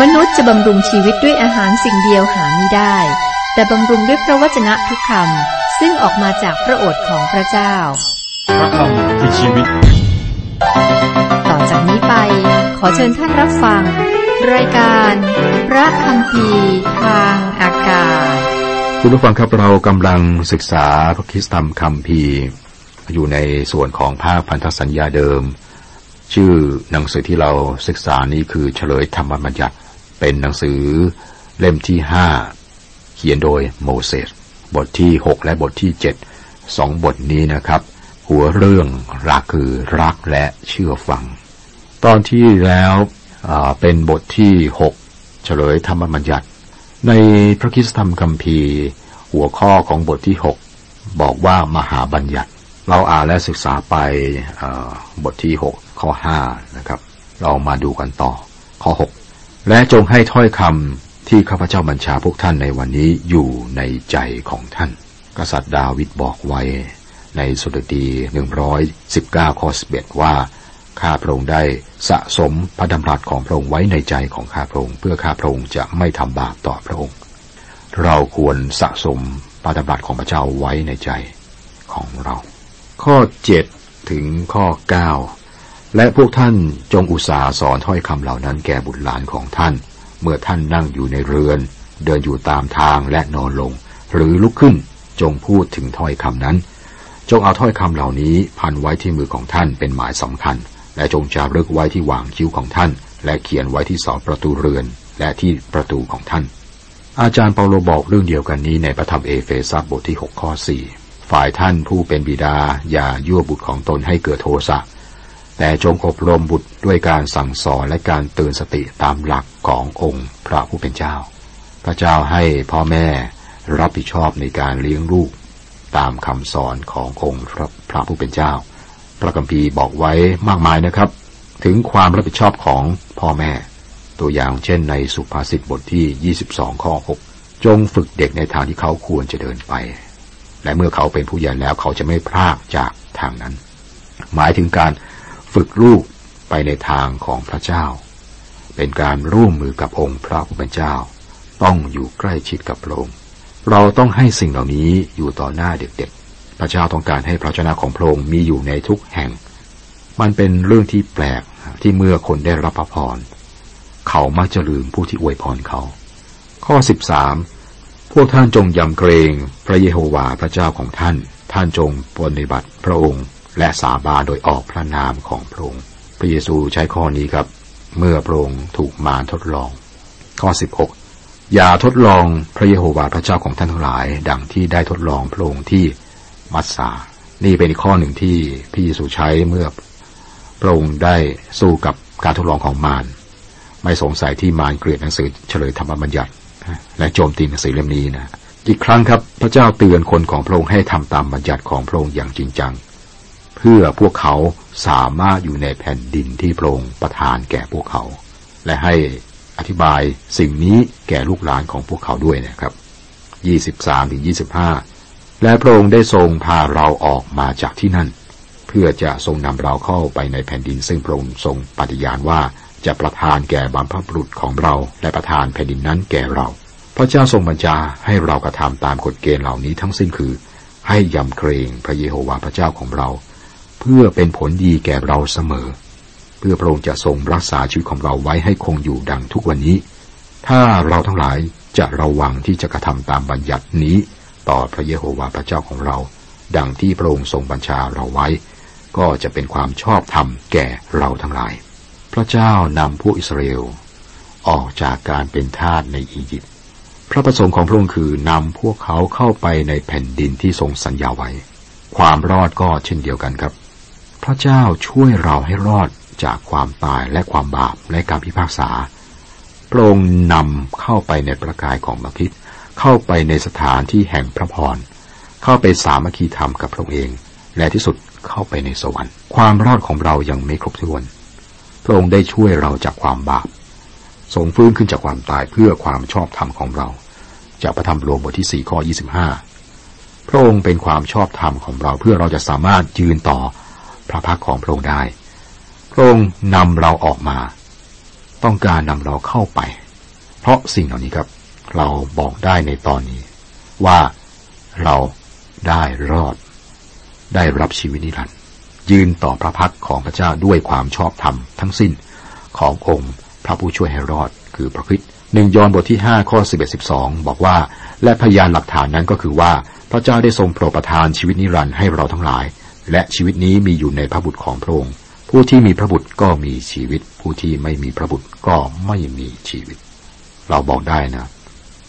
มนุษย์จะบำรุงชีวิตด้วยอาหารสิ่งเดียวหาไม่ได้ แต่บำรุงด้วยพระวจนะทุกคำซึ่งออกมาจากพระโอษฐ์ของพระเจ้า พระคำคือชีวิต ต่อจากนี้ไป ขอเชิญท่านรับฟัง รายการ พระคำพีทางอากาศ คุณผู้ฟังครับเรากำลังศึกษาพระคริสตธรรมคำพีร์อยู่ในส่วนของภาคพันธสัญญาเดิมชื่อหนังสือที่เราศึกษานี้คือเฉลยธรรมบัญญัติ เป็นหนังสือเล่มที่ห้าเขียนโดยโมเสสบทที่หกและบทที่เจ็ดสองบทนี้นะครับ หัวเรื่องรักคือรักและเชื่อฟัง ตอนที่แล้วเป็นบทที่หกเฉลยธรรมบัญญัติ ในพระคิสธรรมคัมภีร์ หัวข้อของบทที่หกบอกว่ามหาบัญญัติ เราอ่านและศึกษาไปบทที่หกข้อห้านะครับ เรามาดูกันต่อข้อหก และจงให้ถ้อยคำที่ข้าพเจ้าบัญชาพวกท่านในวันนี้อยู่ในใจของท่าน กษัตริย์ดาวิดบอกไว้ ในสุดดี119ข้อ11ว่า ข้าพระองค์ได้สะสมพระดำรัสของพระองค์ไว้ในใจของข้าพระองค์เพื่อข้าพระองค์จะไม่ทำบาปต่อพระองค์ เราควรสะสมพระดำรัสของพระเจ้าไว้ในใจของเรา ข้อ7ถึงข้อ9 และพวกท่านจงอุตสาห์สอนถ้อยคำเหล่านั้นแก่บุตรหลานของท่าน เมื่อท่านนั่งอยู่ในเรือน เดินอยู่ตามทางและนอนลง หรือลุกขึ้นจงพูดถึงถ้อยคำนั้น จงเอาถ้อยคำเหล่านี้พันไว้ที่มือของท่านเป็นหมายสำคัญ และจงจารึกไว้ที่วางคิ้วของท่าน และเขียนไว้ที่เสาประตูเรือน และที่ประตูของท่าน อาจารย์เปาโลบอกเรื่องเดียวกันนี้ในพระธรรมเอเฟซัสบทที่6ข้อ4ฝ่ายท่านผู้เป็นบิดาอย่ายั่วบุตรของตนให้เกิดโทสะ แต่จงอบรมบุตรด้วยการสั่งสอนและการเตือนสติตามหลักขององค์พระผู้เป็นเจ้า พระเจ้าให้พ่อแม่รับผิดชอบในการเลี้ยงลูก ตามคำสอนขององค์พระพระผู้เป็นเจ้า พระคัมภีร์บอกไว้มากมายนะครับ ถึงความรับผิดชอบของพ่อแม่ ตัวอย่างเช่นในสุภาษิตบทที่ 22 ข้อ 6 จงฝึกเด็กในทางที่เขาควรจะเดินไป และเมื่อเขาเป็นผู้ใหญ่แล้วเขาจะไม่พลากจากทางนั้น หมายถึงการ ฝึกลูกไปในทางของพระเจ้า เป็นการร่วมมือกับองค์พระผู้เป็นเจ้า ต้องอยู่ใกล้ชิดกับพระองค์เราต้องให้สิ่งเหล่านี้อยู่ต่อหน้าเด็กๆ พระเจ้าต้องการให้พระชนะของพระองค์มีอยู่ในทุกแห่ง มันเป็นเรื่องที่แปลกที่เมื่อคนได้รับพระพร เขามักจะลืมผู้ที่อวยพรเขา ข้อ 13 พวกท่านจงยำเกรงพระเยโฮวาห์พระเจ้าของท่าน ท่านจงปฏิบัติพระองค์ และสาบานโดยออกพระนามของพระองค์ พระเยซูใช้ข้อนี้ครับ เมื่อพระองค์ถูกมารทดลอง ข้อ 16 อย่าทดลองพระเยโฮวาห์พระเจ้าของท่านทั้งหลาย ดังที่ได้ทดลองพระองค์ที่มัสสานี่เป็นข้อหนึ่งที่พระเยซูใช้เมื่อพระองค์ได้สู้กับการทดลองของมารไม่สงสัยที่มารเกลียดหนังสือเฉลยธรรมบัญญัติ และโจมตีหนังสือเล่มนี้นะอีกครั้งครับ พระเจ้าเตือนคนของพระองค์ให้ทำตามบัญญัติของพระองค์อย่างจริงจัง พื่อพวกเขาสามารถอยู่ในแผ่นดินที่พระองค์ประทานแก่พวกเขา และให้อธิบายสิ่งนี้แก่ลูกหลานของพวกเขาด้วยนะครับ 23ถึง25 และพระองค์ได้ทรงพาเราออกมาจากที่นั่น เพื่อจะทรงนำเราเข้าไปในแผ่นดิน ซึ่งพระองค์ทรงปฏิญาณว่าจะประทานแก่บรรพบุรุษของเรา และประทานแผ่นดินนั้นแก่เรา พระเจ้าทรงบัญชาให้เรากระทำตามกฎเกณฑ์เหล่านี้ทั้งสิ้นคือ ให้ยำเกรงพระเยโฮวาห์พระเจ้าของเรา เพื่อเป็นผลดีแก่เราเสมอ เพื่อพระองค์จะทรงรักษาชีวิตของเราไว้ให้คงอยู่ดังทุกวันนี้ ถ้าเราทั้งหลายจะระวังที่จะกระทำตามบัญญัตินี้ ต่อพระเยโฮวาห์พระเจ้าของเรา ดังที่พระองค์ทรงบัญชาเราไว้ ก็จะเป็นความชอบธรรมแก่เราทั้งหลาย พระเจ้านำพวกอิสราเอลออกจากการเป็นทาสในอียิปต์พระประสงค์ของพระองค์คือนำพวกเขาเข้าไปในแผ่นดินที่ทรงสัญญาไว้ ความรอดก็เช่นเดียวกันครับ พระเจ้าช่วยเราให้รอดจากความตายและความบาปและการพิพากษา พระองค์นำเข้าไปในประกายของมคิดเข้าไปในสถานที่แห่งพระพร เข้าไปสามัคคีธรรมกับพระองค์เอง และที่สุดเข้าไปในสวรรค์ ความรอดของเรายังไม่ครบถ้วน พระองค์ได้ช่วยเราจากความบาปทรงฟื้นขึ้นจากความตายเพื่อความชอบธรรมของเรา จากพระธรรมโรมบทที่สี่ข้อยี่สิบห้าพระองค์เป็นความชอบธรรมของเราเพื่อเราจะสามารถยืนต่อ พระพักของพระองค์ได้ พระองค์นำเราออกมา ต้องการนำเราเข้าไป เพราะสิ่งเหล่านี้ครับ เราบอกได้ในตอนนี้ ว่าเราได้รอด ได้รับชีวิตนิรันดร์ยืนต่อพระพักของพระเจ้าด้วยความชอบธรรมทั้งสิ้นขององค์พระผู้ช่วยให้รอดคือพระคริสต์หนึ่งยอห์นบทที่ห้าข้อสิบเอ็ดสิบสองบอกว่า และพยานหลักฐานนั้นก็คือว่า พระเจ้าได้ทรงโปรดประทานชีวิตนิรันดร์ให้เราทั้งหลาย และชีวิตนี้มีอยู่ในพระบุตรของพระองค์ ผู้ที่มีพระบุตรก็มีชีวิต ผู้ที่ไม่มีพระบุตรก็ไม่มีชีวิต เราบอกได้นะ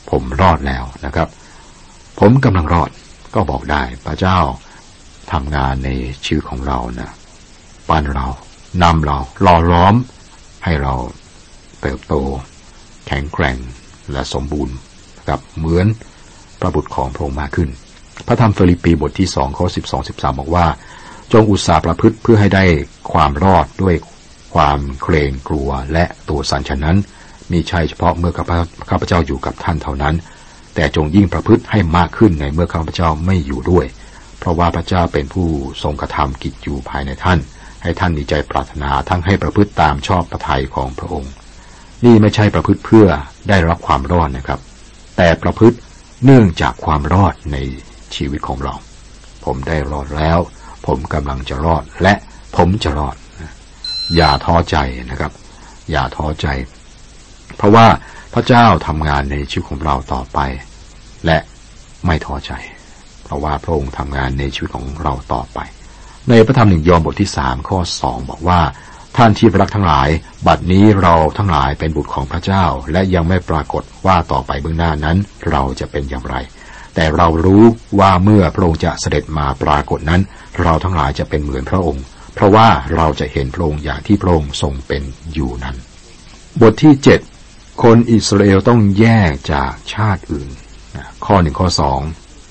ผมรอดแล้วนะครับ ผมกำลังรอดก็บอกได้พระเจ้าทำงานในชีวิตของเรานะปั้นเรานำเราหล่อล้อม ให้เราเติบโต แข็งแกร่งและสมบูรณ์กับเหมือนพระบุตรของพระองค์มากขึ้น พระธรรมฟิลิปปีบทที่สองข้อสิบสองสิบสามบอกว่า จงอุตสาห์ประพฤติเพื่อให้ได้ความรอดด้วยความเกรงกลัวและตัวสันฉะนั้น มีใช่เฉพาะเมื่อข้าพเจ้าอยู่กับท่านเท่านั้น แต่จงยิ่งประพฤติให้มากขึ้นในเมื่อข้าพเจ้าไม่อยู่ด้วย เพราะว่าพระเจ้าเป็นผู้ทรงกระทำกิจอยู่ภายในท่าน ให้ท่านมีใจปรารถนาทั้งให้ประพฤติตามชอบพระทัยของพระองค์ นี่ไม่ใช่ประพฤติเพื่อได้รับความรอดนะครับ แต่ประพฤติเนื่องจากความรอดใน ชีวิตของเรา ผมได้รอดแล้ว ผมกำลังจะรอดและผมจะรอด อย่าท้อใจนะครับ อย่าท้อใจ เพราะว่าพระเจ้าทำงานในชีวิตของเราต่อไป และไม่ท้อใจ เพราะว่าพระองค์ทำงานในชีวิตของเราต่อไป ในพระธรรมหนึ่งยอห์นบทที่สามข้อสองบอกว่าท่านที่รักทั้งหลาย บัดนี้เราทั้งหลายเป็นบุตรของพระเจ้า และยังไม่ปรากฏว่าต่อไปเบื้องหน้านั้น เราจะเป็นอย่างไร แต่เรารู้ว่าเมื่อพระองค์จะเสด็จมาปรากฏนั้น เราทั้งหลายจะเป็นเหมือนพระองค์ เพราะว่าเราจะเห็นพระองค์อย่างที่พระองค์ทรงเป็นอยู่นั้น บทที่เจ็ดคนอิสราเอลต้องแยกจากชาติอื่น ข้อหนึ่งข้อสอง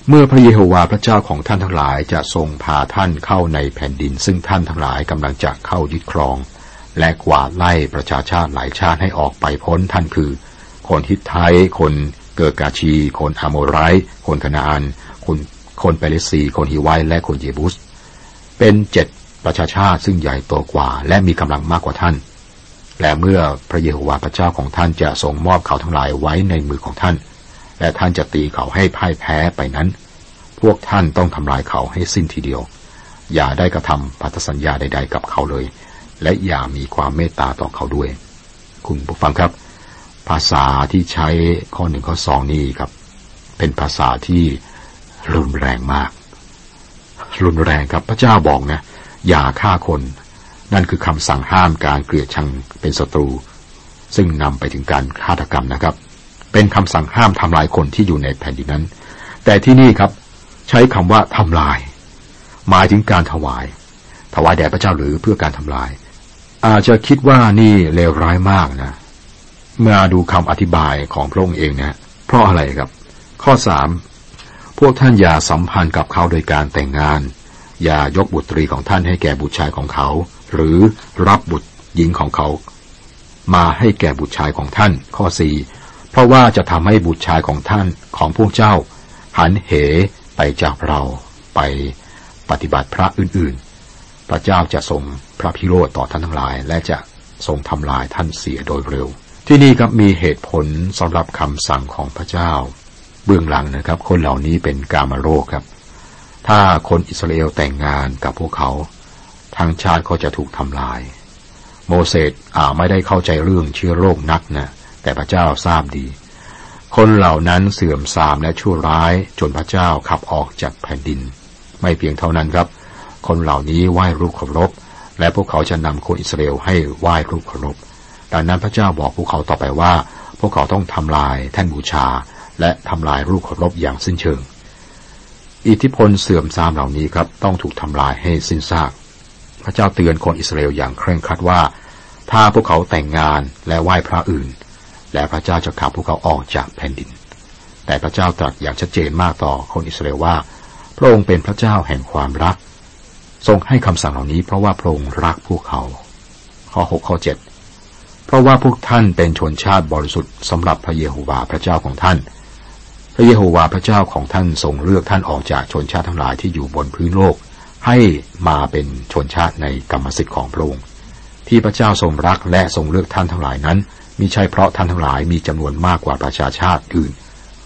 เมื่อพระเยโฮวาห์พระเจ้าของท่านทั้งหลายจะทรงพาท่านเข้าในแผ่นดิน ซึ่งท่านทั้งหลายกำลังจะเข้ายึดครอง และกวาดไล่ประชาชาติหลายชาติให้ออกไปพ้นท่านคือ คนฮิตไทคน เกิดกาชี คนอาโมไรคนคณาอัน คนคนเปเลสีคนฮิไวและคนเยบุส เป็นเจ็ดประชาชาติซึ่งใหญ่โตกว่า และมีกำลังมากกว่าท่าน และเมื่อพระเยโฮวาห์พระเจ้าของท่านจะทรงมอบเขาทั้งหลายไว้ในมือของท่าน และท่านจะตีเขาให้พ่ายแพ้ไปนั้น พวกท่านต้องทำลายเขาให้สิ้นทีเดียว อย่าได้กระทำพันธสัญญาใด ๆ กับเขาเลย และอย่ามีความเมตตาต่อเขาด้วย คุณผู้ฟังครับ ภาษาที่ใช้ข้อหนึ่งข้อสองนี้ครับ เป็นภาษาที่รุนแรงมาก รุนแรงครับพระเจ้าบอกนะอย่าฆ่าคน นั่นคือคำสั่งห้ามการเกลียดชังเป็นศัตรู ซึ่งนำไปถึงการฆาตกรรมนะครับ เป็นคำสั่งห้ามทำลายคนที่อยู่ในแผ่นดินนั้น แต่ที่นี่ครับใช้คำว่าทำลาย หมายถึงการถวาย ถวายแด่พระเจ้าหรือเพื่อการทำลาย อาจจะคิดว่านี่เลวร้ายมากนะ เมื่อดูคำอธิบายของพระองค์เองนะเพราะอะไรครับ ข้อสามพวกท่านอย่าสัมพันธ์กับเขาโดยการแต่งงาน อย่ายกบุตรีของท่านให้แก่บุตรชายของเขา หรือรับบุตรหญิงของเขา มาให้แก่บุตรชายของท่าน ข้อสี่เพราะว่าจะทำให้บุตรชายของท่านของพวกเจ้า หันเหไปจากเราไปปฏิบัติพระอื่นๆ พระเจ้าจะทรงพระพิโรธต่อท่านทั้งหลาย และจะทรงทำลายท่านเสียโดยเร็ว ที่นี่ครับมีเหตุผลสำหรับคำสั่งของพระเจ้า เบื้องหลังนะครับ คนเหล่านี้เป็นกามโรคครับ ถ้าคนอิสราเอลแต่งงานกับพวกเขาทางชาติก็จะถูกทำลาย โมเสสอ่าไม่ได้เข้าใจเรื่องเชื้อโรคนักนะแต่พระเจ้าทราบดี คนเหล่านั้นเสื่อมทรามและชั่วร้ายจนพระเจ้าขับออกจากแผ่นดิน ไม่เพียงเท่านั้นครับ คนเหล่านี้ไหว้รูปเคารพและพวกเขาจะนำคนอิสราเอลให้ไหว้รูปเคารพ ดังนั้นพระเจ้าบอกพวกเขาต่อไปว่า พวกเขาต้องทำลายแท่นบูชา และทำลายรูปเคารพอย่างสิ้นเชิง อิทธิพลเสื่อมทรามเหล่านี้ครับต้องถูกทำลายให้สิ้นซาก พระเจ้าเตือนคนอิสราเอลอย่างเคร่งครัดว่า ถ้าพวกเขาแต่งงานและไหว้พระอื่น และพระเจ้าจะขับพวกเขาออกจากแผ่นดิน แต่พระเจ้าตรัสอย่างชัดเจนมากต่อคนอิสราเอลว่า พระองค์เป็นพระเจ้าแห่งความรักทรงให้คำสั่งเหล่านี้เพราะว่าพระองค์รักพวกเขา ข้อ 6 ข้อ 7 ราะว่าพวกท่านเป็นชนชาติบริสุทธิ์สำหรับพระเยโฮวาห์พระเจ้าของท่าน พระเยโฮวาห์พระเจ้าของท่านทรงเลือกท่านออกจากชนชาติทั้งหลายที่อยู่บนพื้นโลก ให้มาเป็นชนชาติในกรรมสิทธิ์ของพระองค์ที่พระเจ้าทรงรักและทรงเลือกท่านทั้งหลายนั้นมิใช่เพราะท่านทั้งหลายมีจำนวนมากกว่าประชาชาติอื่น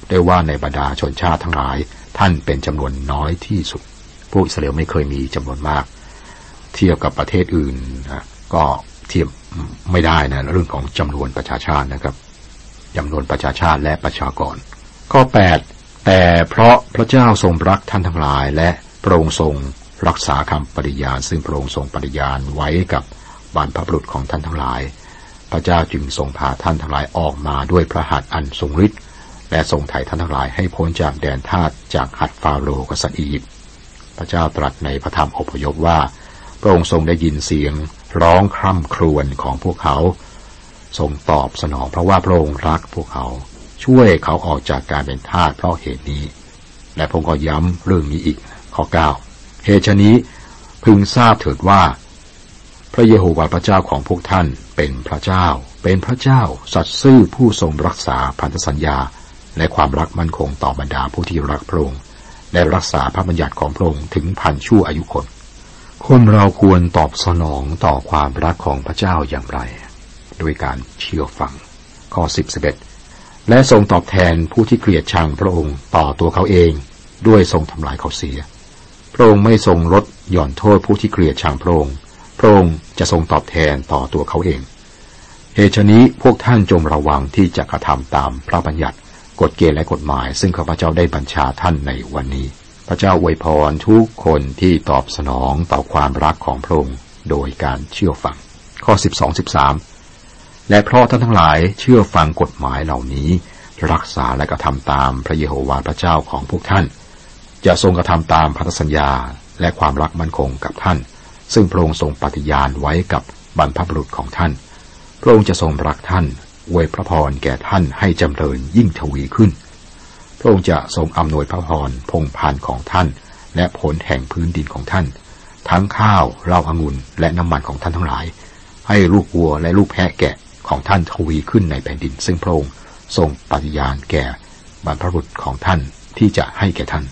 ได้ว่าในบรรดาชนชาติทั้งหลาย ท่านเป็นจำนวนน้อยที่สุดพวกอิสราเอลไม่เคยมีจำนวนมาก เทียบกับประเทศอื่นนะก็เทียบ ไม่ได้นะเรื่องของจำนวนประชาชาตินะครับจำนวนประชาชาติและประชากร ข้อ 8 แต่เพราะพระเจ้าทรงรักท่านทั้งหลาย และพระองค์ทรงรักษาคำปฏิญาณ ซึ่งพระองค์ทรงปฏิญาณไว้กับบรรพบุรุษของท่านทั้งหลาย พระเจ้าจึงทรงพาท่านทั้งหลายออกมาด้วยพระหัตถ์อันทรงฤทธิ์และทรงไถ่ท่านทั้งหลายให้พ้นจากแดนทาสจากหัดฟาโรกษัตริย์อียิปต์พระเจ้าตรัสในพระธรรมอพยพว่า พระองค์ทรงได้ยินเสียง ร้องคร่ำครวญของพวกเขาทรงตอบสนองเพราะว่าพระองค์รักพวกเขาช่วยเขาออกจากการเป็นทาสเพราะเหตุนี้ และพระองค์ก็ย้ำเรื่องนี้อีก ข้อ 9 เหตุชนี้พึงทราบเถิดว่า พระเยโฮวาห์พระเจ้าของพวกท่านเป็นพระเจ้า เป็นพระเจ้า สัตย์ซื่อผู้ทรงรักษาพันธสัญญา และความรักมั่นคงต่อบรรดาผู้ที่รักพระองค์และรักษาพระบัญญัติของพระองค์ถึงพันชั่วอายุคน คนเราควรตอบสนองต่อความรักของพระเจ้าอย่างไร ด้วยการเชื่อฟัง ข้อสิบสิบเอ็ดและทรงตอบแทนผู้ที่เกลียดชังพระองค์ต่อตัวเขาเอง ด้วยทรงทำลายเขาเสีย พระองค์ไม่ทรงลดหย่อนโทษผู้ที่เกลียดชังพระองค์ พระองค์จะทรงตอบแทนต่อตัวเขาเอง เหตุนี้พวกท่านจงระวังที่จะกระทำตามพระบัญญัติ กฎเกณฑ์และกฎหมาย ซึ่งข้าพเจ้าได้บัญชาท่านในวันนี้ พระเจ้าอวยพรทุกคนที่ตอบสนองต่อความรักของพระองค์โดยการเชื่อฟัง ข้อ 12 13 และเพราะท่านทั้งหลายเชื่อฟังกฎหมายเหล่านี้ รักษาและกระทำตามพระเยโฮวาห์พระเจ้าของพวกท่าน จะทรงกระทำตามพันธสัญญาและความรักมั่นคงกับท่าน ซึ่งพระองค์ทรงปฏิญาณไว้กับบรรพบุรุษของท่าน พระองค์จะทรงรักท่านอวยพระพรแก่ท่านให้จำเริญยิ่งทวีขึ้น พระองค์จะทรงอำนวยพระพรพงพานของท่าน และผลแห่งพื้นดินของท่าน ทั้งข้าวเหล้าองุ่นและน้ำมันของท่านทั้งหลาย ให้ลูกวัวและลูกแพะแกะของท่านทวีขึ้นในแผ่นดิน ซึ่งพระองค์ทรงปฏิญาณแก่บรรพบุรุษของท่านที่จะให้แก่ท่าน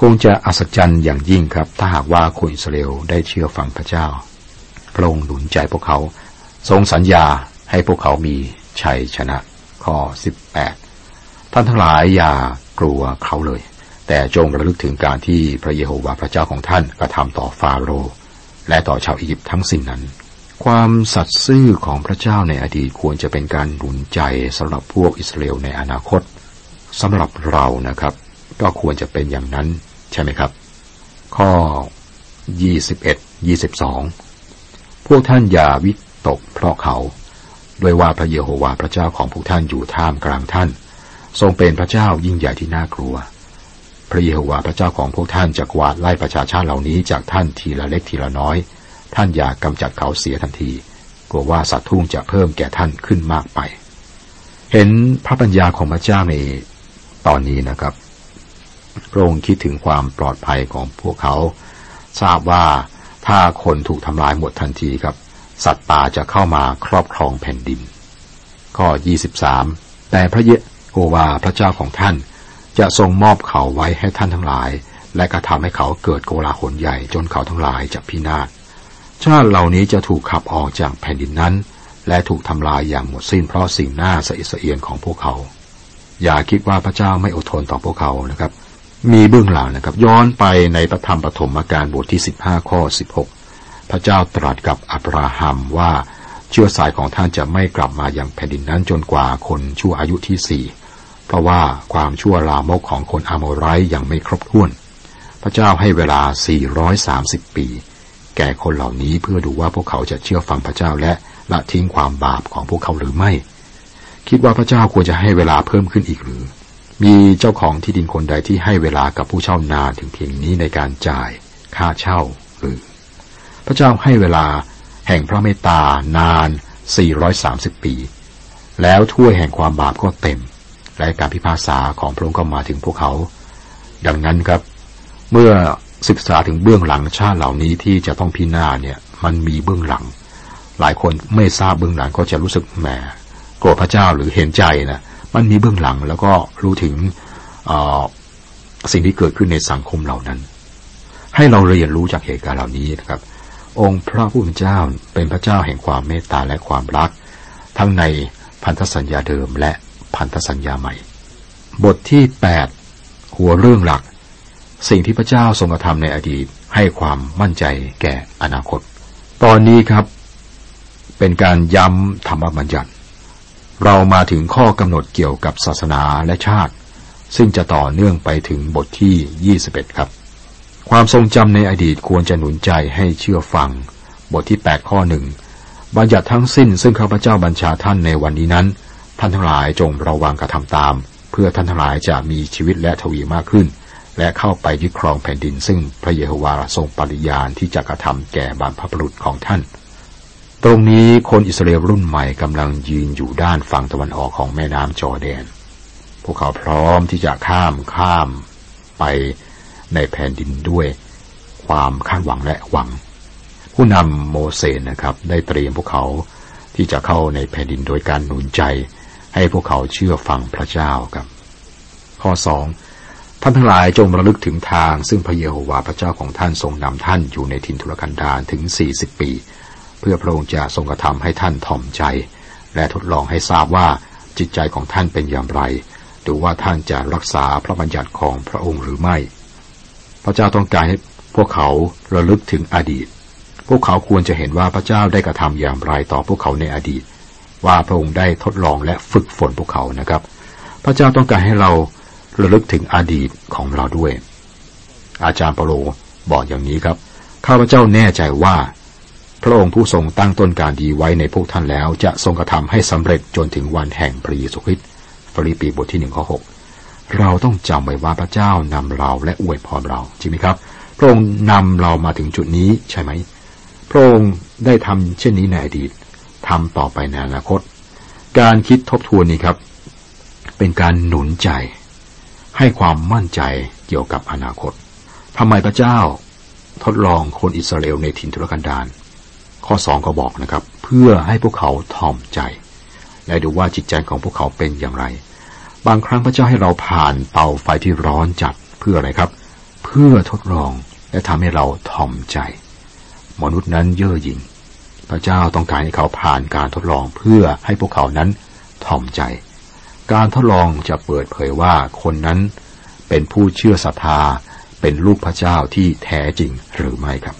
คงจะอัศจรรย์อย่างยิ่งครับ ถ้าหากว่าคนอิสราเอลได้เชื่อฟังพระเจ้า พระองค์หนุนใจพวกเขา ทรงสัญญาให้พวกเขามีชัยชนะ ข้อ 18 ท่านทั้งหลายอย่ากลัวเขาเลย แต่จงระลึกถึงการที่พระเยโฮวาห์พระเจ้าของท่านกระทำต่อฟาโรห์และต่อชาวอียิปต์ทั้งสิ้นนั้น ความสัตย์ซื่อของพระเจ้าในอดีตควรจะเป็นการหนุนใจสำหรับพวกอิสราเอลในอนาคตสำหรับเรานะครับ ก็ควรจะเป็นอย่างนั้นใช่ไหมครับ ข้อ 21 22 พวกท่านอย่าวิตกเพราะเขา ด้วยว่าพระเยโฮวาห์พระเจ้าของพวกท่านอยู่ท่ามกลางท่าน ทรงเป็นพระเจ้ายิ่งใหญ่ที่น่ากลัว พระเยโฮวาห์พระเจ้าของพวกท่านจะกวาดไล่ประชาชาติเหล่านี้จากท่านทีละเล็กทีละน้อย ท่านอย่ากำจัดเขาเสียทันที กลัวว่าสัตว์ทุ่งจะเพิ่มแก่ท่านขึ้นมากไป เห็นพระปัญญาของพระเจ้าในตอนนี้นะครับ พระองค์คิดถึงความปลอดภัยของพวกเขา ทราบว่าถ้าคนถูกทำลายหมดทันทีครับ สัตว์ป่าจะเข้ามาครอบครองแผ่นดิน ข้อ 23 แต่พระเย วาพระเจ้าของท่าน จะทรงมอบเขาไว้ให้ท่านทั้งหลาย และกระทำให้เขาเกิดโกลาหลใหญ่จนเขาทั้งหลายจะพินาศชาติเหล่านี้จะถูกขับออกจากแผ่นดินนั้น และถูกทำลายอย่างหมดสิ้นเพราะสิ่งหน้าสะอิสะเอียนของพวกเขา อย่าคิดว่าพระเจ้าไม่อดทนต่อพวกเขานะครับ มีเบื้องหลังนะครับ ย้อนไปในพระธรรมปฐมกาลบทที่ 15 ข้อ 16 พระเจ้าตรัสกับอับราฮัมว่าเชื้อสายของท่านจะไม่กลับมาอย่างแผ่นดินนั้นจนกว่าคนชั่วอายุที่สี่ เพราะว่าความชั่วลามกของคนอาโมไรยังไม่ครบถ้วน พระเจ้าให้เวลา 430 ปี แก่คนเหล่านี้เพื่อดูว่าพวกเขาจะเชื่อฟังพระเจ้าและละทิ้งความบาปของพวกเขาหรือไม่ คิดว่าพระเจ้าควรจะให้เวลาเพิ่มขึ้นอีกหรือ มีเจ้าของที่ดินคนใดที่ให้เวลากับผู้เช่านานถึงเพียงนี้ในการจ่ายค่าเช่าหรือ พระเจ้าให้เวลาแห่งพระเมตตานาน 430 ปี แล้วถ้วยแห่งความบาปก็เต็ม และการพิพากษาของพระองค์ก็มาถึงพวกเขา ดังนั้นครับ เมื่อศึกษาถึงเบื้องหลังชาติเหล่านี้ที่จะต้องพินาศเนี่ยมันมีเบื้องหลัง หลายคนไม่ทราบเบื้องหลังก็จะรู้สึกแหมโกรธพระเจ้าหรือเห็นใจนะมันมีเบื้องหลังแล้วก็รู้ถึงสิ่งที่เกิดขึ้นในสังคมเหล่านั้น ให้เราเรียนรู้จากเหตุการณ์เหล่านี้นะครับ องค์พระผู้เป็นเจ้าเป็นพระเจ้าแห่งความเมตตาและความรัก ทั้งในพันธสัญญาเดิมและ พันธสัญญาใหม่ บทที่ 8 หัวเรื่องหลัก สิ่งที่พระเจ้าทรงกระทำในอดีตให้ความมั่นใจแก่อนาคต ตอนนี้ครับ เป็นการย้ำธรรมบัญญัติ เรามาถึงข้อกำหนดเกี่ยวกับศาสนาและชาติ ซึ่งจะต่อเนื่องไปถึงบทที่ 21 ครับ ความทรงจำในอดีตควรจะหนุนใจให้เชื่อฟัง บทที่ 8 ข้อหนึ่งบัญญัติทั้งสิ้นซึ่งข้าพเจ้าบัญชาท่านในวันนี้นั้น ท่านทั้งหลายจงระวังกระทำตาม เพื่อท่านทั้งหลายจะมีชีวิตและทวีมากขึ้น และเข้าไปยึดครองแผ่นดิน ซึ่งพระเยโฮวาทรงปริญาณที่จะกระทำแก่บรรพบุรุษของท่าน ตรงนี้คนอิสราเอลรุ่นใหม่กำลังยืนอยู่ด้านฝั่งตะวันออกของแม่น้ำจอแดน พวกเขาพร้อมที่จะข้ามข้ามไปในแผ่นดินด้วย ความคาดหวังและหวัง ผู้นำโมเสสนะครับ ได้เตรียมพวกเขาที่จะเข้าในแผ่นดินโดยการหนุนใจ ให้พวกเขาเชื่อฟังพระเจ้าครับ ข้อสองท่านทั้งหลายจงระลึกถึงทาง ซึ่งพระเยโฮวาห์พระเจ้าของท่านทรงนำท่านอยู่ในถิ่นทุรกันดารถึงสี่สิบปี เพื่อพระองค์จะทรงกระทำให้ท่านถ่อมใจ และทดลองให้ทราบว่าจิตใจของท่านเป็นอย่างไร ดูว่าท่านจะรักษาพระบัญญัติของพระองค์หรือไม่ พระเจ้าต้องการให้พวกเขาระลึกถึงอดีต พวกเขาควรจะเห็นว่าพระเจ้าได้กระทำอย่างไรต่อพวกเขาในอดีต ว่าพระองค์ได้ทดลองและฝึกฝนพวกเขานะครับ พระเจ้าต้องการให้เราระลึกถึงอดีตของเราด้วย อาจารย์เปโลบอกอย่างนี้ครับ ข้าพเจ้าแน่ใจว่า พระองค์ผู้ทรงตั้งต้นการดีไว้ในพวกท่านแล้ว จะทรงกระทำให้สำเร็จจนถึงวันแห่งพระเยซูคริสต์ฟิลิปปีบทที่หนึ่งข้อหกเราต้องจำไว้ว่าพระเจ้านำเราและอวยพรเราจริงไหมครับ พระองค์นำเรามาถึงจุดนี้ใช่ไหม พระองค์ได้ทำเช่นนี้ในอดีต ทำต่อไปในอนาคต การคิดทบทวนนี้ครับ เป็นการหนุนใจ ให้ความมั่นใจเกี่ยวกับอนาคตทำไมพระเจ้าทดลองคนอิสราเอลในถิ่นทุรกันดารข้อสองก็บอกนะครับ เพื่อให้พวกเขาถ่อมใจ และดูว่าจิตใจของพวกเขาเป็นอย่างไร บางครั้งพระเจ้าให้เราผ่านเตาไฟที่ร้อนจัดเพื่ออะไรครับ เพื่อทดลองและทำให้เราถ่อมใจ มนุษย์นั้นเย่อหยิ่ง พระเจ้าต้องการให้เขาผ่านการทดลองเพื่อให้พวกเขานั้นถ่อมใจ การทดลองจะเปิดเผยว่าคนนั้นเป็นผู้เชื่อศรัทธาเป็นลูกพระเจ้าที่แท้จริงหรือไม่ครับ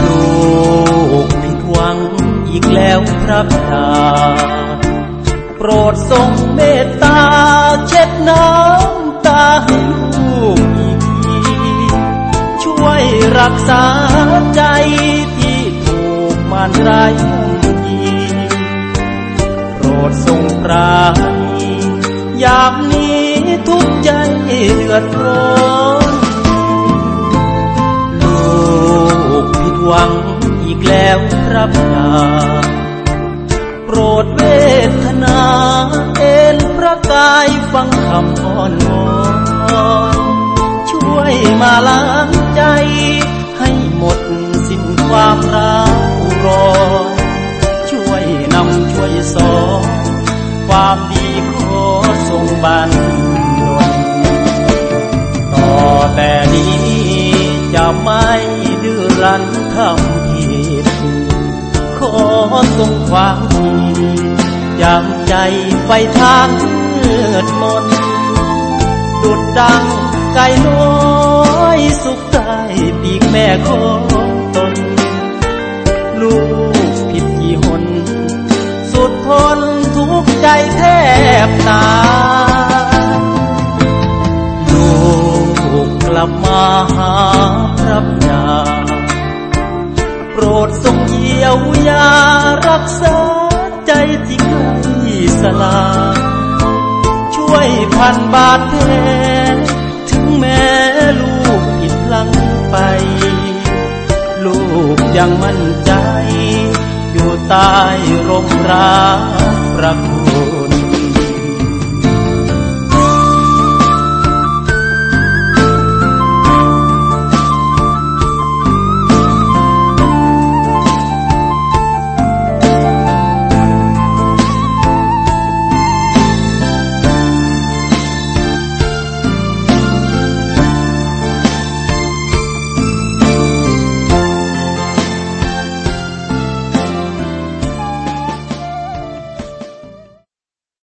ลูกผิดหวังอีกแล้วครับดา โปรดทรงเมตตาเช็ดน้ำตาให้ลูก รักษาใจที่ถูกมารร้ายยีโปรดทรงปราณียามนี้ทุกใจเดือดร้อนลูกผิดหวังอีกแล้วครับนาโปรดเวทนา เอ็นพระกายฟังคำอ้อนวอนช่ วยมาล้างใจ ให้หมดสิ้นความร้าวรอนช่วยนำช่วยสอนความดีขอส่งบันดลต่อแต่นี้จะไม่ดื้อรั้นทำผิดขอส่งความดียังใจไฟทางมืดมนดุดดัง ไก่น้อยสุขใจปีกแม่ของตน ลูกผิดกี่หน สุดทนทุกใจแทบตายลูกกลับมาหาพระยาโปรดทรงเยียวยารักษาใจที่ใกล้สลายช่วยพันบาดแผล ไป ลูกยังมั่นใจ อยู่ใต้ร่มรักประคุ